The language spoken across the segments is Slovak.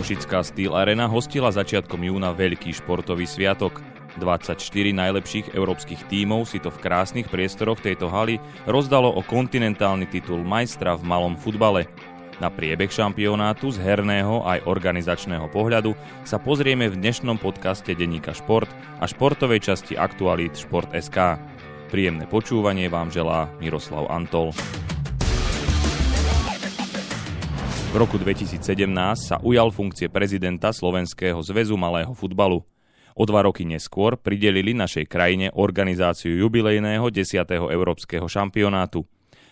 Košická Steel Arena hostila začiatkom júna veľký športový sviatok. 24 najlepších európskych tímov si to v krásnych priestoroch tejto haly rozdalo o kontinentálny titul majstra v malom futbale. Na priebeh šampionátu z herného aj organizačného pohľadu sa pozrieme v dnešnom podcaste Deníka Šport a športovej časti Aktualít Šport.sk. Príjemné počúvanie vám želá Miroslav Antol. V roku 2017 sa ujal funkcie prezidenta Slovenského zväzu malého futbalu. O dva roky neskôr pridelili našej krajine organizáciu jubilejného 10. európskeho šampionátu.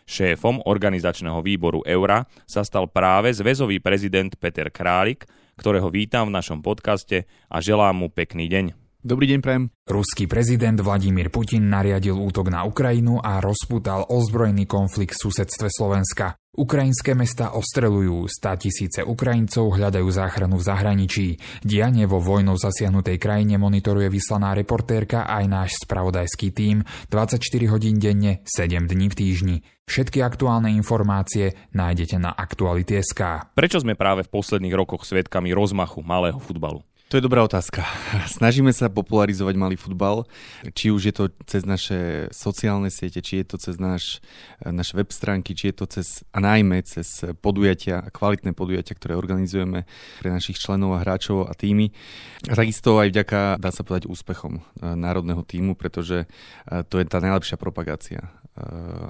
Šéfom organizačného výboru Eura sa stal práve zväzový prezident Peter Králik, ktorého vítam v našom podcaste a želám mu pekný deň. Dobrý deň, Prajem. Ruský prezident Vladimír Putin nariadil útok na Ukrajinu a rozputal ozbrojený konflikt v susedstve Slovenska. Ukrajinské mesta ostrelujú, stá tisíce Ukrajincov hľadajú záchranu v zahraničí. Dianie vo vojnou zasiahnutej krajine monitoruje vyslaná reportérka aj náš spravodajský tím 24 hodín denne, 7 dní v týždni. Všetky aktuálne informácie nájdete na Aktuality.sk. Prečo sme práve v posledných rokoch svedkami rozmachu malého futbalu? To je dobrá otázka. Snažíme sa popularizovať malý futbal, či už je to cez naše sociálne siete, či je to cez naš, naše web stránky, či je to cez, a najmä cez podujatia, kvalitné podujatia, ktoré organizujeme pre našich členov a hráčov a týmy. Takisto aj vďaka, dá sa povedať, úspechom eh, národného týmu, pretože eh, to je tá najlepšia propagácia eh,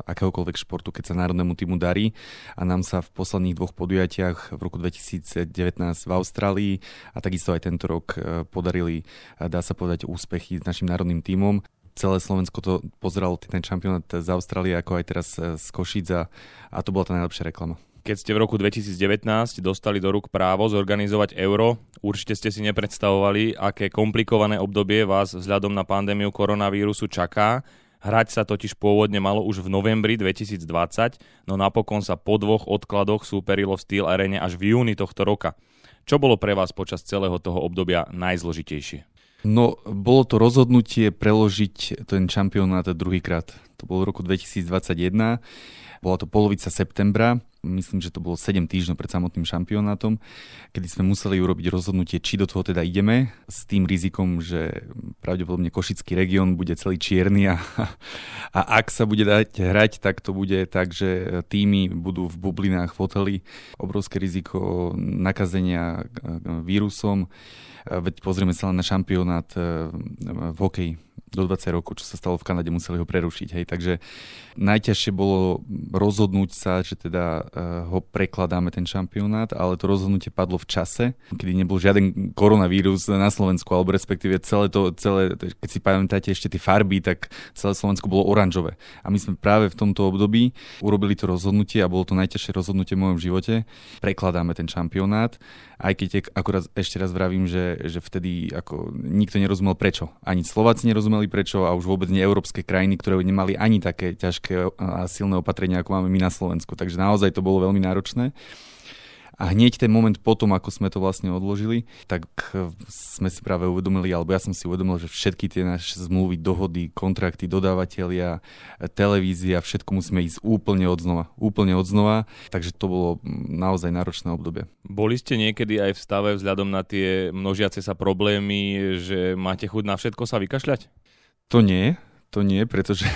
akéhokoľvek športu, keď sa národnému týmu darí. A nám sa v posledných dvoch podujatiach v roku 2019 v Austrálii a takisto aj tento rok e, podarili, e, dá sa povedať, úspechy s našim národným tímom celé Slovensko to pozeralo ten šampionát z Austrálie, ako aj teraz z Košic a, a to bola tá najlepšia reklama. Keď ste v roku 2019 dostali do rúk právo zorganizovať euro, určite ste si nepredstavovali, aké komplikované obdobie vás vzhľadom na pandémiu koronavírusu čaká. Hrať sa totiž pôvodne malo už v novembri 2020, no napokon sa po dvoch odkladoch súperilo v Steel Arene až v júni tohto roka. Čo bolo pre vás počas celého toho obdobia najzložitejšie? No, bolo to rozhodnutie preložiť ten šampionát druhýkrát. To bolo v roku 2021. Bola to polovica septembra myslím, že to bolo 7 týždňov pred samotným šampionátom, kedy sme museli urobiť rozhodnutie, či do toho teda ideme, s tým rizikom, že pravdepodobne Košický región bude celý čierny a, a ak sa bude dať hrať, tak to bude tak, že týmy budú v bublinách v hoteli, obrovské riziko nakazenia vírusom, veď pozrieme sa na šampionát eh, v hokeji do 20 rokov, čo sa stalo v Kanade, museli ho prerušiť. Hej. Takže najťažšie bolo rozhodnúť sa, že teda ho prekladáme ten šampionát, ale to rozhodnutie padlo v čase, kedy nebol žiaden koronavírus na Slovensku, alebo respektíve celé to, celé, keď si pamätáte ešte tie farby, tak celé Slovensko bolo oranžové. A my sme práve v tomto období urobili to rozhodnutie a bolo to najťažšie rozhodnutie v mojom živote. Prekladáme ten šampionát, aj keď akurát ešte raz vravím, že, že vtedy ako nikto nerozumel prečo. Ani Slováci nerozumeli prečo a už vôbec nie európske krajiny, ktoré nemali ani také ťažké a silné opatrenia, ako máme my na Slovensku. Takže naozaj to bolo veľmi náročné. A hneď ten moment potom, ako sme to vlastne odložili, tak e, sme si práve uvedomili, alebo ja som si uvedomil, že všetky tie naše zmluvy, dohody, kontrakty, dodávateľia, televízia, všetko musíme ísť úplne od znova. Úplne od znova. Takže to bolo naozaj náročné obdobie. Boli ste niekedy aj v stave vzhľadom na tie množiace sa problémy, že máte chuť na všetko sa vykašľať? To nie, to nie, pretože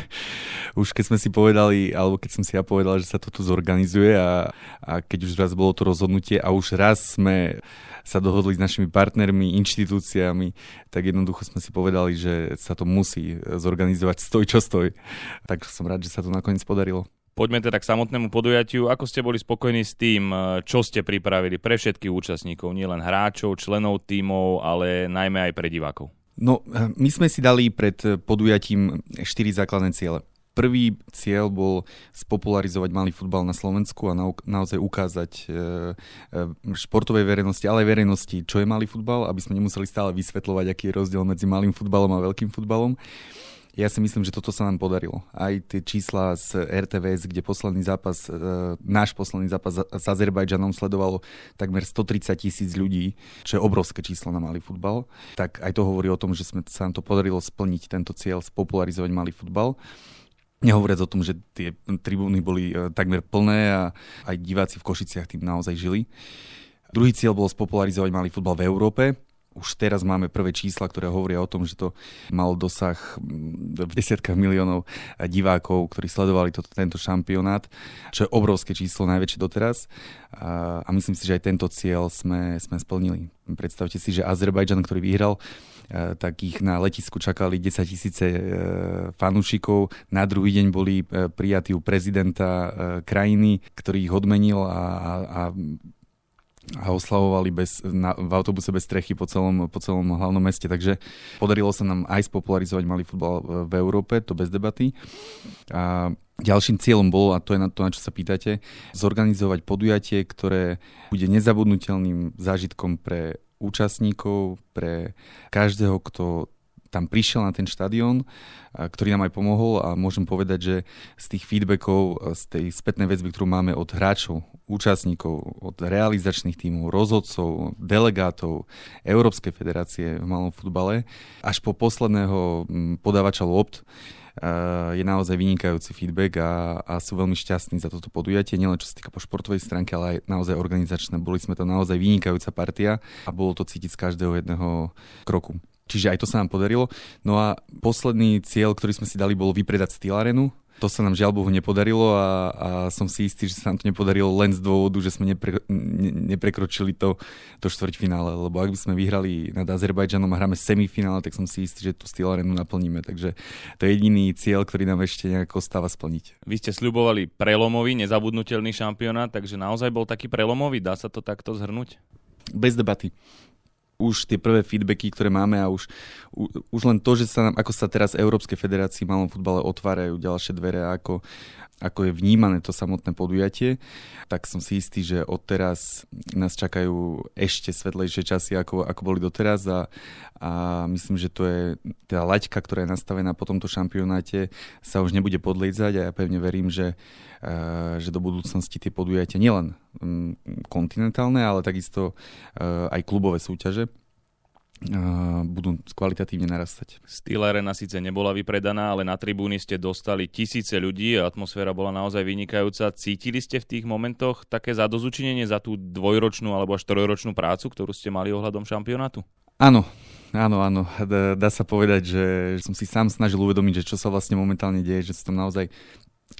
už keď sme si povedali, alebo keď som si ja povedal, že sa to tu zorganizuje a, a keď už raz bolo to rozhodnutie a už raz sme sa dohodli s našimi partnermi, inštitúciami, tak jednoducho sme si povedali, že sa to musí zorganizovať stoj čo stoj. Tak som rád, že sa to nakoniec podarilo. Poďme teda k samotnému podujatiu. Ako ste boli spokojní s tým, čo ste pripravili pre všetkých účastníkov, nielen hráčov, členov tímov, ale najmä aj pre divákov? No, my sme si dali pred podujatím štyri základné ciele. Prvý cieľ bol spopularizovať malý futbal na Slovensku a na, naozaj ukázať e, e, športovej verejnosti, ale aj verejnosti, čo je malý futbal, aby sme nemuseli stále vysvetľovať, aký je rozdiel medzi malým futbalom a veľkým futbalom. Ja si myslím, že toto sa nám podarilo. Aj tie čísla z RTVS, kde posledný zápas, e, náš posledný zápas s Azerbajdžanom sledovalo takmer 130 tisíc ľudí, čo je obrovské číslo na malý futbal, tak aj to hovorí o tom, že sme, sa nám to podarilo splniť tento cieľ, spopularizovať malý futbal. Nehovoriac o tom, že tie tribúny boli e, takmer plné a aj diváci v Košiciach tým naozaj žili. Druhý cieľ bol spopularizovať malý futbal v Európe, už teraz máme prvé čísla, ktoré hovoria o tom, že to mal dosah mm, v desiatkách miliónov divákov, ktorí sledovali to, tento šampionát, čo je obrovské číslo, najväčšie doteraz. A, a myslím si, že aj tento cieľ sme, sme splnili. Predstavte si, že Azerbajdžan, ktorý vyhral, e, tak ich na letisku čakali 10 tisíce e, fanúšikov. Na druhý deň boli e, prijatí u prezidenta krajiny, ktorý ich odmenil a, a, a a oslavovali bez, na, v autobuse bez strechy po celom, po celom hlavnom meste. Takže podarilo sa nám aj spopularizovať malý futbal v Európe, to bez debaty. A ďalším cieľom bolo, a to je na to, na čo sa pýtate, zorganizovať podujatie, ktoré bude nezabudnutelným zážitkom pre účastníkov, pre každého, kto tam prišiel na ten štadión, ktorý nám aj pomohol. A môžem povedať, že z tých feedbackov, z tej spätnej väzby, ktorú máme od hráčov, účastníkov, od realizačných tímov, rozhodcov, delegátov Európskej federácie v malom futbale, až po posledného podávača lopt, je naozaj vynikajúci feedback a, a sú veľmi šťastní za toto podujatie, nielen čo sa týka po športovej stránke, ale aj naozaj organizačné. Boli sme to naozaj vynikajúca partia a bolo to cítiť z každého jedného kroku. Čiže aj to sa nám podarilo. No a posledný cieľ, ktorý sme si dali, bol vypredať Steel Arenu. To sa nám žiaľ Bohu nepodarilo a, a som si istý, že sa nám to nepodarilo len z dôvodu, že sme nepre, ne, neprekročili to, to štvrťfinále. Lebo ak by sme vyhrali nad Azerbajdžanom a hráme semifinále, tak som si istý, že tú Steel Arenu naplníme. Takže to je jediný cieľ, ktorý nám ešte nejako stáva splniť. Vy ste sľubovali prelomový, nezabudnutelný šampionát, takže naozaj bol taký prelomový, dá sa to takto zhrnúť? Bez debaty už tie prvé feedbacky, ktoré máme a už, už len to, že sa nám, ako sa teraz Európskej federácii malom futbale otvárajú ďalšie dvere a ako, ako je vnímané to samotné podujatie, tak som si istý, že odteraz nás čakajú ešte svetlejšie časy, ako, ako boli doteraz a, a myslím, že to je tá laťka, ktorá je nastavená po tomto šampionáte, sa už nebude podlejzať a ja pevne verím, že Eh, že do budúcnosti tie podujatia nielen kontinentálne, ale takisto eh, aj klubové súťaže eh, budú kvalitatívne narastať. Steel Arena síce nebola vypredaná, ale na tribúny ste dostali tisíce ľudí a atmosféra bola naozaj vynikajúca. Cítili ste v tých momentoch také zadozučinenie za tú dvojročnú alebo až trojročnú prácu, ktorú ste mali ohľadom šampionátu? Áno, Áno, áno, dá, dá sa povedať, že som si sám snažil uvedomiť, že čo sa vlastne momentálne deje, že sa tam naozaj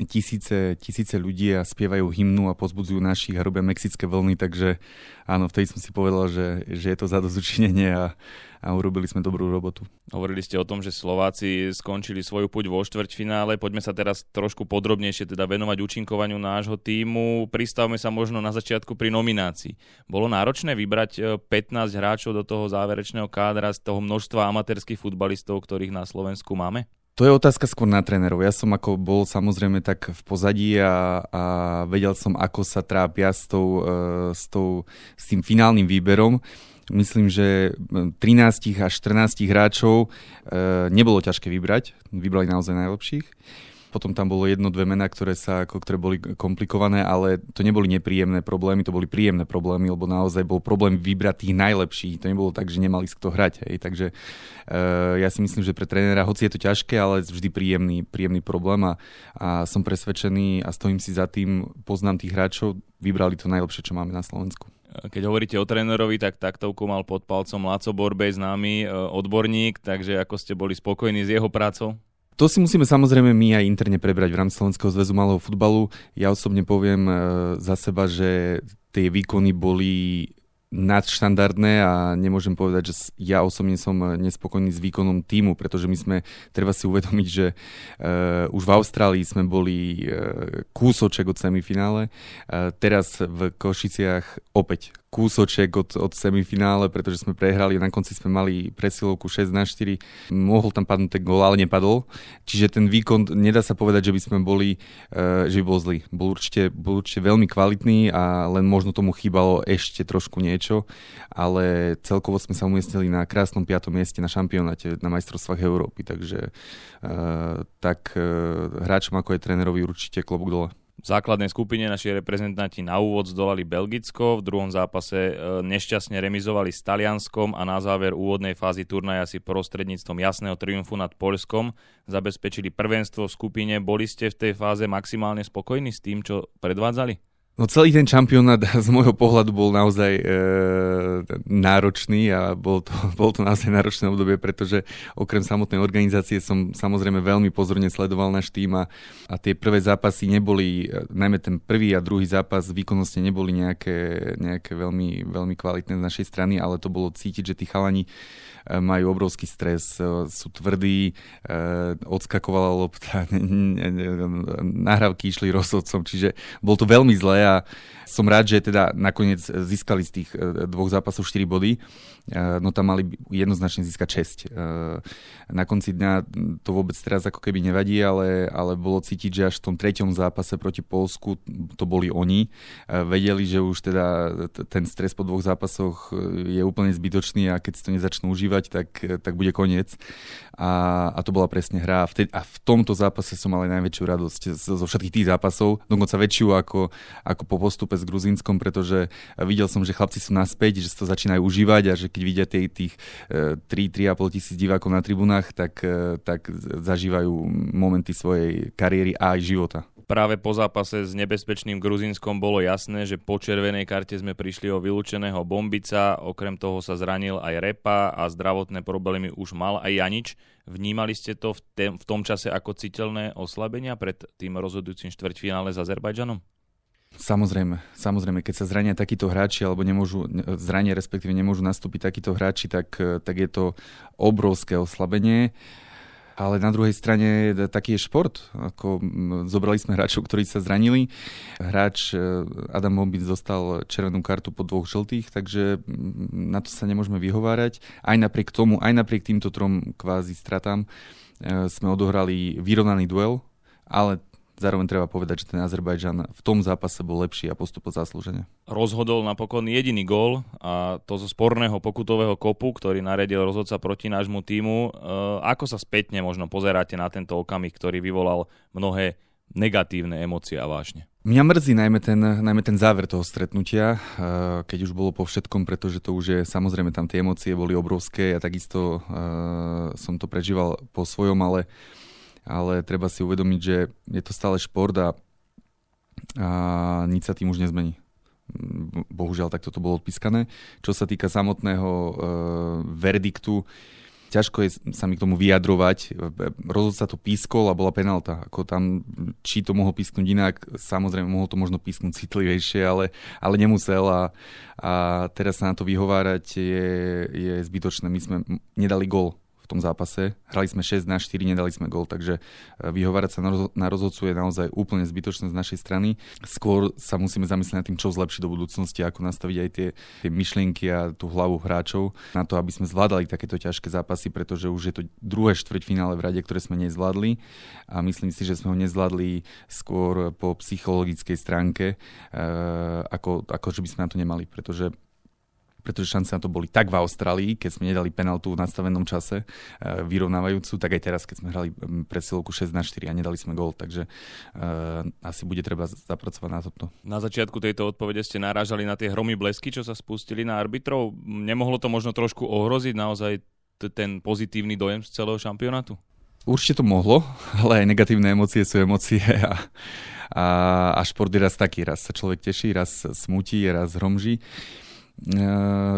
tisíce, tisíce ľudí a spievajú hymnu a pozbudzujú našich a robia mexické vlny, takže áno, vtedy som si povedal, že, že je to zadozučinenie a, a urobili sme dobrú robotu. Hovorili ste o tom, že Slováci skončili svoju puť vo štvrťfinále. Poďme sa teraz trošku podrobnejšie teda venovať účinkovaniu nášho týmu. Pristavme sa možno na začiatku pri nominácii. Bolo náročné vybrať 15 e, hráčov do toho záverečného kádra z toho množstva amatérských futbalistov, ktorých na Slovensku máme? To je otázka skôr na trénerov. Ja som ako bol samozrejme tak v pozadí a, a vedel som, ako sa trápia s, tou, e, s, tou, s tým finálnym výberom. Myslím, že 13 až 14 hráčov e, nebolo ťažké vybrať. Vybrali naozaj najlepších. Potom tam bolo jedno, dve mená, ktoré, sa, ako, ktoré boli komplikované, ale to neboli nepríjemné problémy, to boli príjemné problémy, lebo naozaj bol problém vybrať tých najlepších. To nebolo tak, že nemali s kto hrať. Hej. Takže uh, ja si myslím, že pre trénera, hoci je to ťažké, ale vždy príjemný, príjemný problém a, a som presvedčený a stojím si za tým, poznám tých hráčov, vybrali to najlepšie, čo máme na Slovensku. Keď hovoríte o trénerovi, tak taktovku mal pod palcom Laco Borbej, známy e, odborník, takže ako ste boli spokojní s jeho prácou? To si musíme samozrejme my aj interne prebrať v rámci Slovenského zväzu malého futbalu. Ja osobne poviem e, za seba, že tie výkony boli nadštandardné a nemôžem povedať, že ja osobne som nespokojný s výkonom týmu, pretože my sme, treba si uvedomiť, že uh, už v Austrálii sme boli uh, kúsoček od semifinále, uh, teraz v Košiciach opäť kúsoček od, od semifinále, pretože sme prehrali, na konci sme mali presilovku 6 na 4, mohol tam padnúť ten gól, ale nepadol. Čiže ten výkon, nedá sa povedať, že by sme boli, uh, že by bol zlý. Bol určite, bol určite veľmi kvalitný a len možno tomu chýbalo ešte trošku niečo, ale celkovo sme sa umiestnili na krásnom 5. mieste na šampionáte na majstrovstvách Európy, takže uh, tak uh, hráčom ako je trénerovi určite klobúk dole. V základnej skupine naši reprezentanti na úvod zdolali Belgicko, v druhom zápase e, nešťastne remizovali s Talianskom a na záver úvodnej fázy turnaja si prostredníctvom jasného triumfu nad Polskom zabezpečili prvenstvo v skupine. Boli ste v tej fáze maximálne spokojní s tým, čo predvádzali? No celý ten šampionát z môjho pohľadu bol naozaj e, náročný a bol to, bol to naozaj náročné obdobie, pretože okrem samotnej organizácie som samozrejme veľmi pozorne sledoval náš tým a, a tie prvé zápasy neboli, e, najmä ten prvý a druhý zápas výkonnostne neboli nejaké, nejaké veľmi, veľmi kvalitné z našej strany, ale to bolo cítiť, že tí chalani e, majú obrovský stres, e, sú tvrdí, odskakovala lopta, nahrávky išli rozhodcom, čiže bol to veľmi zlé a som rád, že teda nakoniec získali z tých e, dvoch zápasov 4 body, e, no tam mali jednoznačne získať 6. E, na konci dňa to vôbec teraz ako keby nevadí, ale, ale bolo cítiť, že až v tom treťom zápase proti Polsku to boli oni. Vedeli, že už teda ten stres po dvoch zápasoch je úplne zbytočný a keď si to nezačnú užívať, tak, tak bude koniec. A, a to bola presne hra. A, vtedy, a v tomto zápase som mal aj najväčšiu radosť zo, všetkých tých zápasov, dokonca väčšiu ako, ako po postupe s Gruzínskom, pretože videl som, že chlapci sú naspäť, že sa to začínajú užívať a že keď vidia tých, tých 3-3,5 tisíc divákov na tribunách, tak, e, tak zažívajú momenty svojej kariéry a aj života. Práve po zápase s nebezpečným Gruzínskom bolo jasné, že po červenej karte sme prišli o vylúčeného Bombica, okrem toho sa zranil aj Repa a zdravotné problémy už mal aj Janič. Vnímali ste to v, te- v tom čase ako citeľné oslabenia pred tým rozhodujúcim štvrťfinále s Azerbajdžanom? Samozrejme, samozrejme, keď sa zrania takíto hráči alebo nemôžu, zrania respektíve nemôžu nastúpiť takíto hráči, tak, tak je to obrovské oslabenie. Ale na druhej strane taký je šport. Ako, zobrali sme hráčov, ktorí sa zranili. Hráč e, Adam Bombic dostal červenú kartu po dvoch žltých, takže na to sa nemôžeme vyhovárať. Aj napriek tomu, aj napriek týmto trom kvázi stratám sme odohrali vyrovnaný duel, ale Zároveň treba povedať, že ten Azerbajdžan v tom zápase bol lepší a postupil zaslúžene. Rozhodol napokon jediný gól a to zo sporného pokutového kopu, ktorý naredil rozhodca proti nášmu týmu. E, ako sa spätne možno pozeráte na tento okamih, ktorý vyvolal mnohé negatívne emócie a vášne? Mňa mrzí najmä ten, najmä ten záver toho stretnutia, e, keď už bolo po všetkom, pretože to už je, samozrejme tam tie emócie boli obrovské, ja takisto uh, som to prežíval po svojom, ale uh, ale treba si uvedomiť, že je to stále šport a, a nič sa tým už nezmení. Bohužiaľ, takto to bolo odpískané. Čo sa týka samotného e, verdiktu, ťažko je sa mi k tomu vyjadrovať. Rozhodca to pískol a bola penálta. Ako tam, či to mohol písknuť inak, samozrejme mohol to možno písknuť citlivejšie, ale, ale nemusel a, a teraz sa na to vyhovárať je, je zbytočné. My sme nedali gol tom zápase. Hrali sme 6 na 4, nedali sme gol, takže e, vyhovárať sa na rozhodcu je naozaj úplne zbytočné z našej strany. Skôr sa musíme zamyslieť nad tým, čo zlepšiť do budúcnosti, ako nastaviť aj tie, tie myšlienky a tú hlavu hráčov na to, aby sme zvládali takéto ťažké zápasy, pretože už je to druhé štvrťfinále v rade, ktoré sme nezvládli a myslím si, že sme ho nezvládli skôr po psychologickej stránke, e, ako, ako že by sme na to nemali, pretože pretože šance na to boli tak v Austrálii, keď sme nedali penaltu v nastavenom čase e, vyrovnávajúcu, tak aj teraz, keď sme hrali presilovku 6 na 4 a nedali sme gól, takže uh, asi bude treba zapracovať na toto. Na začiatku tejto odpovede ste narážali na tie hromy blesky, čo sa spustili na arbitrov. Nemohlo to možno trošku ohroziť naozaj t- ten pozitívny dojem z celého šampionátu? Určite to mohlo, ale aj negatívne emócie sú emócie a, a, a šport je raz taký, raz sa človek teší, raz smutí, raz hromží. Eh,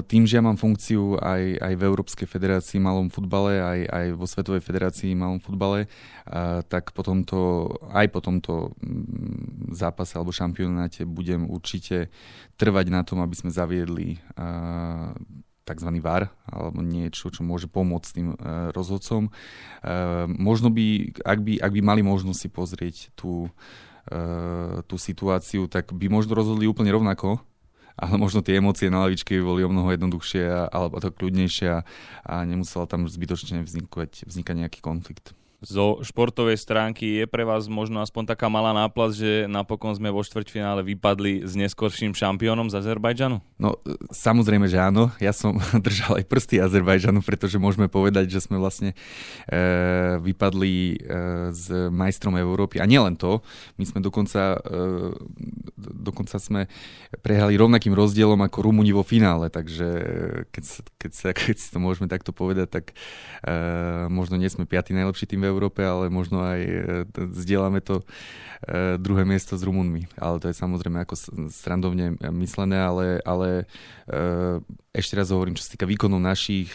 tým, že ja mám funkciu aj, aj v Európskej federácii malom futbale, aj, aj vo Svetovej federácii malom futbale, eh, tak po tomto, aj po tomto mm, zápase alebo šampionáte budem určite trvať na tom, aby sme zaviedli eh, tzv. VAR, alebo niečo, čo môže pomôcť tým rozhodcom. Možno by, ak by, ak by mali možnosť si pozrieť tú, tú situáciu, tak by možno rozhodli úplne rovnako, ale možno tie emócie na lavičke boli o mnoho jednoduchšie alebo to kľudnejšie a nemusela tam zbytočne vznikať, vznikať nejaký konflikt zo športovej stránky je pre vás možno aspoň taká malá náplas, že napokon sme vo štvrťfinále vypadli s neskorším šampiónom z Azerbajdžanu? No samozrejme, že áno. Ja som držal aj prsty Azerbajdžanu, pretože môžeme povedať, že sme vlastne e, vypadli e, s majstrom Európy. A nielen to, my sme dokonca, e, dokonca sme prehrali rovnakým rozdielom ako Rumúni vo finále, takže keď, keď, sa, keď si to môžeme takto povedať, tak e, možno nie sme piatý najlepší tým v Európe, ale možno aj zdieľame to druhé miesto s Rumunmi. Ale to je samozrejme ako srandovne myslené, ale, ale ešte raz hovorím, čo sa týka výkonov našich,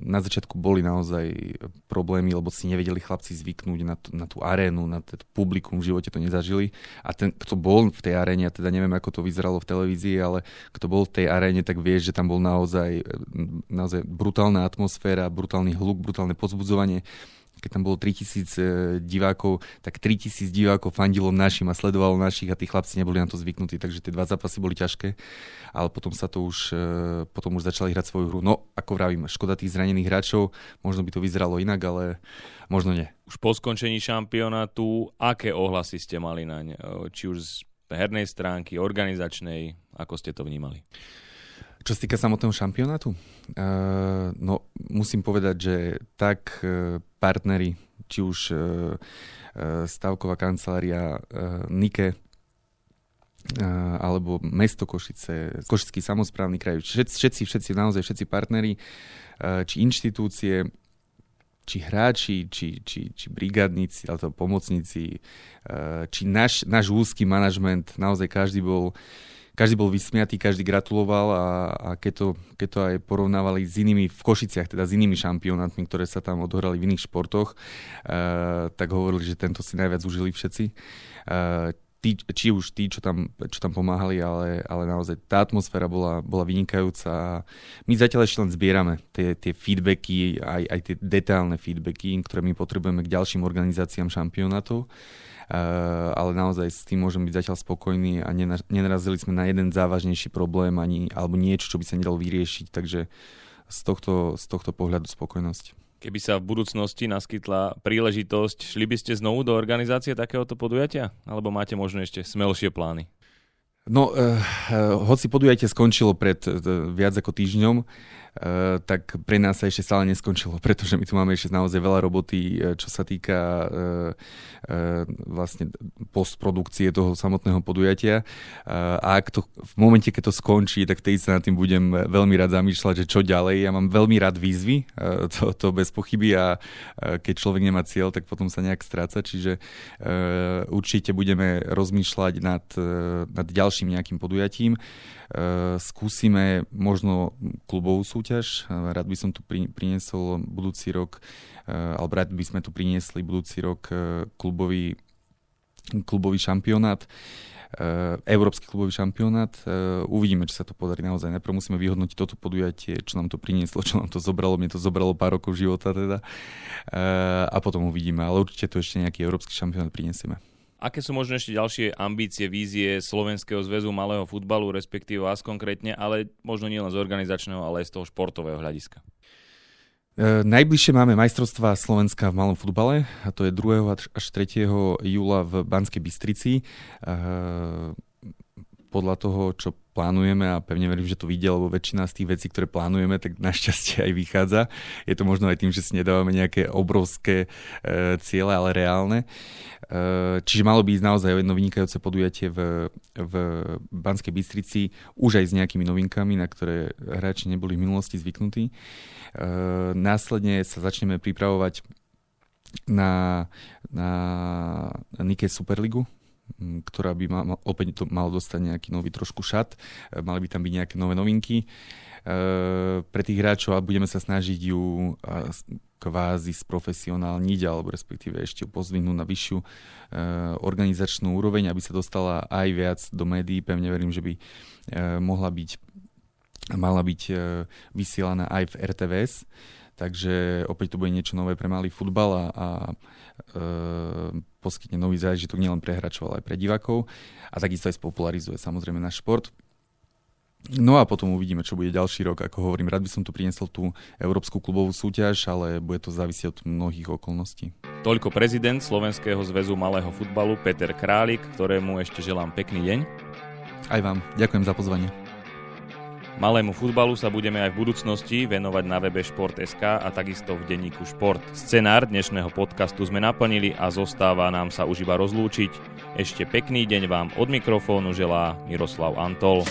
na začiatku boli naozaj problémy, lebo si nevedeli chlapci zvyknúť na, tú, na tú arénu, na to publikum, v živote to nezažili. A ten, kto bol v tej aréne, ja teda neviem, ako to vyzeralo v televízii, ale kto bol v tej aréne, tak vie, že tam bol naozaj, naozaj brutálna atmosféra, brutálny hluk, brutálne pozbudzovanie keď tam bolo 3000 e, divákov, tak 3000 divákov fandilo našim a sledovalo našich a tí chlapci neboli na to zvyknutí, takže tie dva zápasy boli ťažké, ale potom sa to už, e, potom už začali hrať svoju hru. No, ako vravím, škoda tých zranených hráčov, možno by to vyzeralo inak, ale možno nie. Už po skončení šampionátu, aké ohlasy ste mali naň? E, či už z hernej stránky, organizačnej, ako ste to vnímali? Čo sa týka samotného šampionátu, uh, no musím povedať, že tak uh, partneri, či už uh, stavková kancelária Nike, alebo mesto Košice, Košický samozprávny kraj, všetci, všetci, všetci, naozaj všetci partneri, či inštitúcie, či hráči, či, či, či brigádnici, alebo pomocníci, či náš, náš úzky manažment, naozaj každý bol uh, každý bol vysmiatý, každý gratuloval a, a keď, to, keď to aj porovnávali s inými v Košiciach, teda s inými šampionátmi, ktoré sa tam odohrali v iných športoch, uh, tak hovorili, že tento si najviac užili všetci. Uh, tí, či už tí, čo tam, čo tam pomáhali, ale, ale naozaj tá atmosféra bola, bola vynikajúca. My zatiaľ ešte len zbierame tie, tie feedbacky, aj, aj tie detailné feedbacky, ktoré my potrebujeme k ďalším organizáciám šampionátov. Eh, ale naozaj s tým môžem byť zatiaľ spokojný a nenarazili sme na jeden závažnejší problém ani, alebo niečo, čo by sa nedalo vyriešiť, takže z tohto, z tohto pohľadu spokojnosť. Keby sa v budúcnosti naskytla príležitosť, šli by ste znovu do organizácie takéhoto podujatia? Alebo máte možno ešte smelšie plány? No, uh, hoci podujatie skončilo pred uh, viac ako týždňom, Eh, tak pre nás sa ešte stále neskončilo, pretože my tu máme ešte naozaj veľa roboty, eh, čo sa týka eh, vlastne postprodukcie toho samotného podujatia. A ak to, v momente, keď to skončí, tak tej sa nad tým budem veľmi rád zamýšľať, že čo ďalej. Ja mám veľmi rád výzvy, to, to bez pochyby a keď človek nemá cieľ, tak potom sa nejak stráca, čiže určite budeme rozmýšľať nad, nad ďalším nejakým podujatím. Skúsime možno klubovú súťaž, súťaž. Rád by som tu priniesol budúci rok, eh, alebo rád by sme tu priniesli budúci rok eh, klubový, klubový šampionát eh, Európsky klubový šampionát. Uvidíme, či sa to podarí naozaj. Najprv musíme vyhodnotiť toto podujatie, čo nám to prinieslo, čo nám to zobralo. Mne to zobralo pár rokov života teda. A potom uvidíme, ale určite to ešte nejaký Európsky šampionát prinesieme. Aké sú možno ešte ďalšie ambície, vízie Slovenského zväzu malého futbalu, respektíve vás konkrétne, ale možno nielen z organizačného, ale aj z toho športového hľadiska? E, najbližšie máme majstrovstvá Slovenska v malom futbale a to je 2. až 3. júla v Banskej Bystrici. E, podľa toho, čo plánujeme a pevne verím, že to vidia, lebo väčšina z tých vecí, ktoré plánujeme, tak našťastie aj vychádza. Je to možno aj tým, že si nedávame nejaké obrovské e, ciele, ale reálne. E, čiže malo by ísť naozaj jedno vynikajúce podujatie v, v Banskej Bystrici, už aj s nejakými novinkami, na ktoré hráči neboli v minulosti zvyknutí. E, následne sa začneme pripravovať na, na Nike Superligu, ktorá by mal, opäť to mal dostať nejaký nový trošku šat, e, mali by tam byť nejaké nové novinky. E, pre tých hráčov a budeme sa snažiť ju kvázi sprofesionálniť alebo respektíve ešte pozdvihnúť na vyššiu e, organizačnú úroveň, aby sa dostala aj viac do médií. Pevne verím, že by mohla byť mala byť vysielaná aj v RTVS. Takže opäť to bude niečo nové pre malý futbal a, a e, poskytne nový zážitok nielen pre hráčov, ale aj pre divákov a takisto aj spopularizuje samozrejme náš šport. No a potom uvidíme, čo bude ďalší rok. Ako hovorím, rád by som tu priniesol tú Európsku klubovú súťaž, ale bude to závisieť od mnohých okolností. Toľko prezident Slovenského zväzu malého futbalu Peter Králik, ktorému ešte želám pekný deň. Aj vám. Ďakujem za pozvanie. Malému futbalu sa budeme aj v budúcnosti venovať na webe Šport.sk a takisto v denníku Šport. Scenár dnešného podcastu sme naplnili a zostáva nám sa už iba rozlúčiť. Ešte pekný deň vám od mikrofónu želá Miroslav Antol.